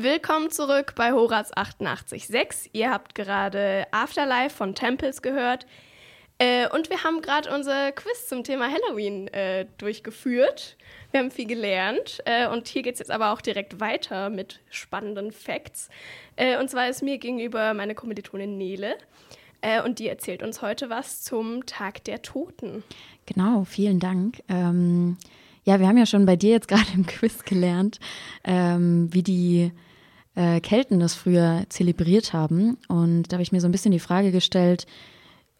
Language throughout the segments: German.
Willkommen zurück bei Horaz 88.6. Ihr habt gerade Afterlife von Temples gehört. Äh, und wir haben gerade unser Quiz zum Thema Halloween äh, durchgeführt. Wir haben viel gelernt. Äh, und hier geht es jetzt aber auch direkt weiter mit spannenden Facts. Äh, und zwar ist mir gegenüber meine Kommilitonin Nele. Äh, und die erzählt uns heute was zum Tag der Toten. Genau, vielen Dank. Ähm, ja, wir haben ja schon bei dir jetzt gerade im Quiz gelernt, ähm, wie die äh, Kelten das früher zelebriert haben. Und da habe ich mir so ein bisschen die Frage gestellt,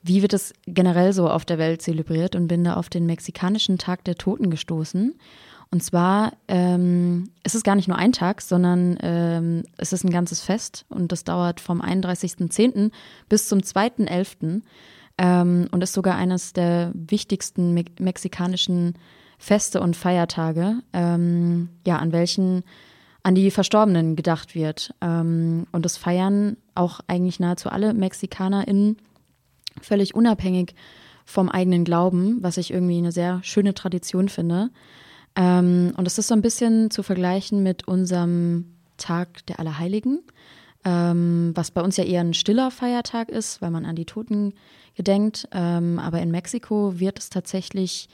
wie wird es generell so auf der Welt zelebriert und bin da auf den mexikanischen Tag der Toten gestoßen. Und zwar ähm, ist es gar nicht nur ein Tag, sondern ähm, es ist ein ganzes Fest und das dauert vom 31.10. bis zum 2.11. Ähm, und ist sogar eines der wichtigsten me mexikanischen Feste und Feiertage, ähm, ja, an welchen an die Verstorbenen gedacht wird. Ähm, und das feiern auch eigentlich nahezu alle MexikanerInnen völlig unabhängig vom eigenen Glauben, was ich irgendwie eine sehr schöne Tradition finde. Ähm, und es ist so ein bisschen zu vergleichen mit unserem Tag der Allerheiligen, ähm, was bei uns ja eher ein stiller Feiertag ist, weil man an die Toten gedenkt. Aber in Mexiko wird es tatsächlich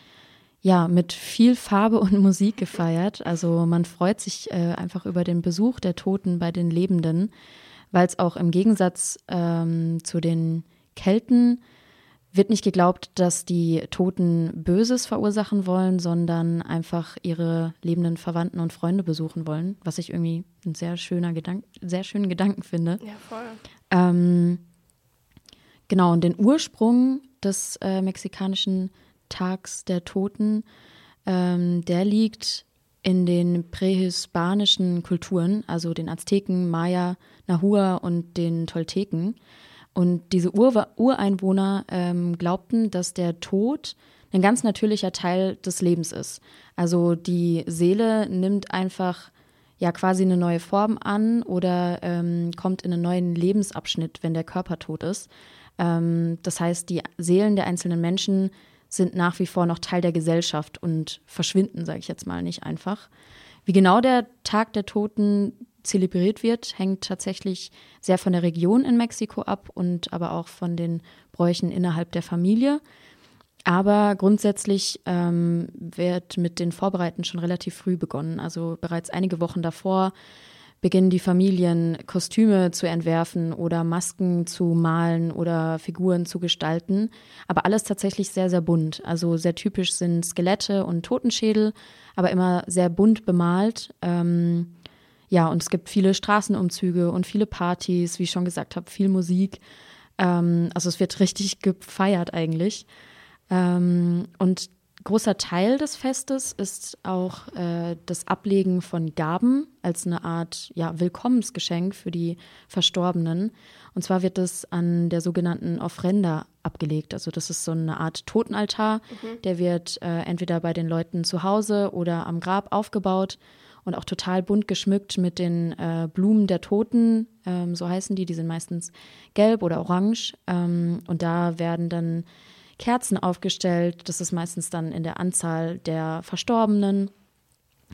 ja mit viel Farbe und Musik gefeiert. Also man freut sich äh, einfach über den Besuch der Toten bei den Lebenden, weil es auch im Gegensatz ähm, zu den Kelten wird nicht geglaubt, dass die Toten Böses verursachen wollen, sondern einfach ihre lebenden Verwandten und Freunde besuchen wollen, was ich irgendwie ein sehr schöner Gedank sehr schönen Gedanken finde. Ja, voll. Ähm, genau, und den Ursprung des äh, mexikanischen Tags der Toten, ähm, der liegt in den prähispanischen Kulturen, also den Azteken, Maya, Nahua und den Tolteken. Und diese Ur Ureinwohner ähm, glaubten, dass der Tod ein ganz natürlicher Teil des Lebens ist. Also die Seele nimmt einfach ja quasi eine neue Form an oder ähm, kommt in einen neuen Lebensabschnitt, wenn der Körper tot ist. Ähm, das heißt, die Seelen der einzelnen Menschen sind nach wie vor noch Teil der Gesellschaft und verschwinden, sage ich jetzt mal, nicht einfach. Wie genau der Tag der Toten zelebriert wird, hängt tatsächlich sehr von der Region in Mexiko ab und aber auch von den Bräuchen innerhalb der Familie. Aber grundsätzlich ähm, wird mit den Vorbereiten schon relativ früh begonnen. Also bereits einige Wochen davor beginnen die Familien Kostüme zu entwerfen oder Masken zu malen oder Figuren zu gestalten. Aber alles tatsächlich sehr, sehr bunt. Also sehr typisch sind Skelette und Totenschädel, aber immer sehr bunt bemalt. Ähm, ja, und es gibt viele Straßenumzüge und viele Partys, wie ich schon gesagt habe, viel Musik. Ähm, also es wird richtig gefeiert eigentlich. Ähm, und großer Teil des Festes ist auch äh, das Ablegen von Gaben als eine Art ja, Willkommensgeschenk für die Verstorbenen. Und zwar wird es an der sogenannten Ofrenda abgelegt. Also das ist so eine Art Totenaltar. Mhm. Der wird äh, entweder bei den Leuten zu Hause oder am Grab aufgebaut und auch total bunt geschmückt mit den äh, Blumen der Toten, ähm, so heißen die. Die sind meistens gelb oder orange. Ähm, und da werden dann Kerzen aufgestellt. Das ist meistens dann in der Anzahl der Verstorbenen.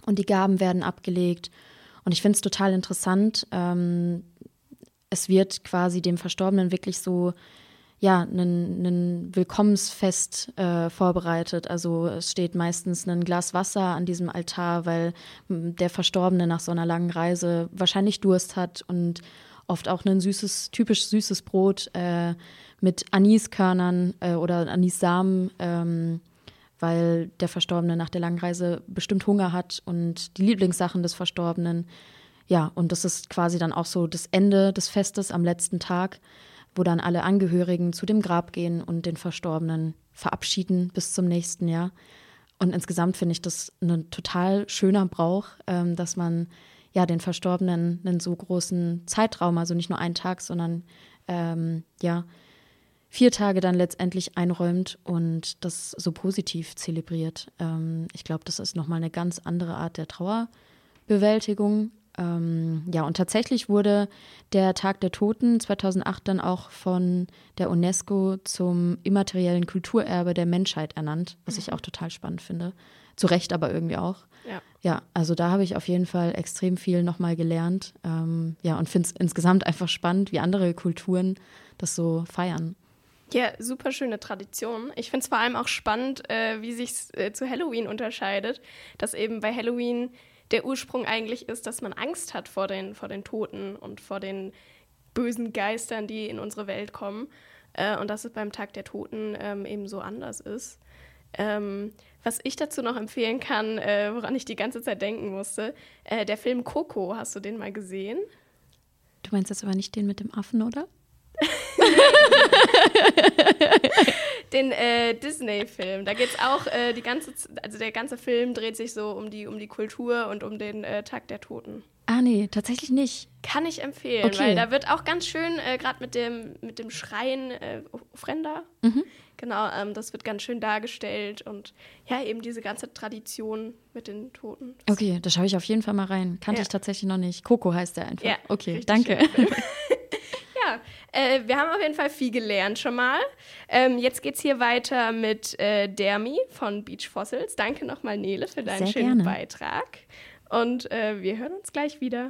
Und die Gaben werden abgelegt. Und ich finde es total interessant. Ähm, es wird quasi dem Verstorbenen wirklich so ja, ein Willkommensfest äh, vorbereitet. Also es steht meistens ein Glas Wasser an diesem Altar, weil der Verstorbene nach so einer langen Reise wahrscheinlich Durst hat und oft auch ein süßes, typisch süßes Brot äh, mit Aniskörnern äh, oder Anissamen, ähm, weil der Verstorbene nach der langen Reise bestimmt Hunger hat und die Lieblingssachen des Verstorbenen. Ja, und das ist quasi dann auch so das Ende des Festes am letzten Tag wo dann alle Angehörigen zu dem Grab gehen und den Verstorbenen verabschieden bis zum nächsten Jahr. Und insgesamt finde ich das ein total schöner Brauch, ähm, dass man ja den Verstorbenen einen so großen Zeitraum, also nicht nur einen Tag, sondern ähm, ja vier Tage dann letztendlich einräumt und das so positiv zelebriert. Ähm, ich glaube, das ist nochmal eine ganz andere Art der Trauerbewältigung. Ähm, ja, und tatsächlich wurde der Tag der Toten 2008 dann auch von der UNESCO zum immateriellen Kulturerbe der Menschheit ernannt, was ich auch total spannend finde. Zu Recht aber irgendwie auch. Ja. Ja, also da habe ich auf jeden Fall extrem viel nochmal gelernt. Ähm, ja, und finde es insgesamt einfach spannend, wie andere Kulturen das so feiern. Ja, super schöne Tradition. Ich finde es vor allem auch spannend, äh, wie sich äh, zu Halloween unterscheidet. Dass eben bei Halloween der Ursprung eigentlich ist, dass man Angst hat vor den, vor den Toten und vor den bösen Geistern, die in unsere Welt kommen. Äh, und dass es beim Tag der Toten ähm, eben so anders ist. Ähm, was ich dazu noch empfehlen kann, äh, woran ich die ganze Zeit denken musste, äh, der Film Coco, hast du den mal gesehen? Du meinst jetzt aber nicht den mit dem Affen, oder? den äh, Disney-Film. Da geht es auch äh, die ganze, also der ganze Film dreht sich so um die, um die Kultur und um den äh, Tag der Toten. Ah, nee, tatsächlich nicht. Kann ich empfehlen, Okay. weil da wird auch ganz schön, äh, gerade mit dem, mit dem Schreien, äh, Ofrenda, Mhm. genau, ähm, das wird ganz schön dargestellt und ja, eben diese ganze Tradition mit den Toten. Okay, da schaue ich auf jeden Fall mal rein. Kannte Ja. ich tatsächlich noch nicht. Coco heißt der einfach. Ja, okay, danke. Ja, äh, wir haben auf jeden Fall viel gelernt schon mal. Ähm, jetzt geht's hier weiter mit äh, Dermi von Beach Fossils. Danke nochmal, Nele, für deinen Sehr schönen gerne. Beitrag. Und äh, wir hören uns gleich wieder.